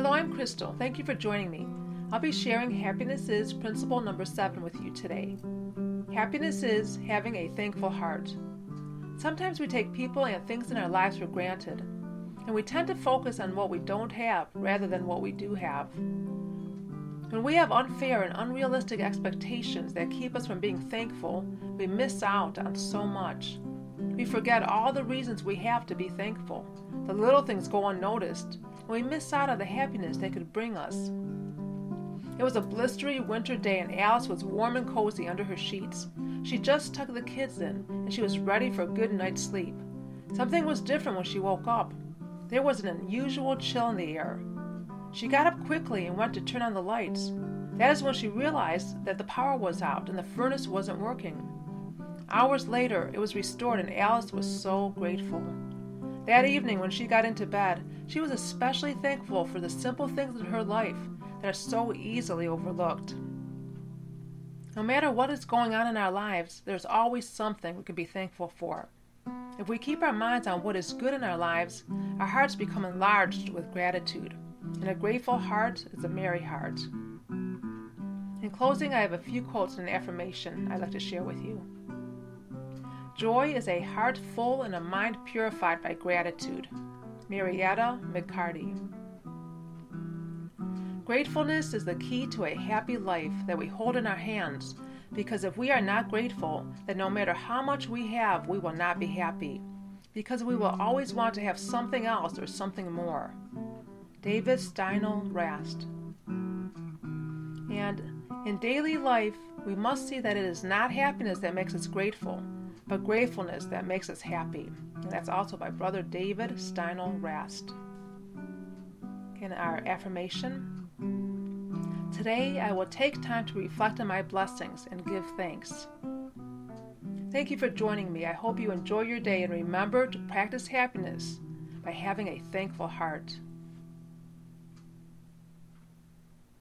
Hello, I'm Crystal. Thank you for joining me. I'll be sharing Happiness is principle number seven with you today. Happiness is having a thankful heart. Sometimes we take people and things in our lives for granted, and we tend to focus on what we don't have rather than what we do have. When we have unfair and unrealistic expectations that keep us from being thankful, we miss out on so much. We forget all the reasons we have to be thankful. The little things go unnoticed, we miss out on the happiness they could bring us. It was a blistery winter day, and Alice was warm and cozy under her sheets. She just tucked the kids in, and she was ready for a good night's sleep. Something was different when she woke up. There was an unusual chill in the air. She got up quickly and went to turn on the lights. That is when she realized that the power was out and the furnace wasn't working. Hours later, it was restored, and Alice was so grateful. That evening, when she got into bed, she was especially thankful for the simple things in her life that are so easily overlooked. No matter what is going on in our lives, there's always something we can be thankful for. If we keep our minds on what is good in our lives, our hearts become enlarged with gratitude. And a grateful heart is a merry heart. In closing, I have a few quotes and an affirmation I'd like to share with you. Joy is a heart full and a mind purified by gratitude. Marietta McCarty. Gratefulness is the key to a happy life that we hold in our hands because if we are not grateful, then no matter how much we have, we will not be happy because we will always want to have something else or something more. David Steindl Rast. And in daily life, we must see that it is not happiness that makes us grateful, but gratefulness that makes us happy. And that's also by Brother David Steindl Rast. In our affirmation, Today I will take time to reflect on my blessings and give thanks. Thank you for joining me. I hope you enjoy your day and remember to practice happiness by having a thankful heart.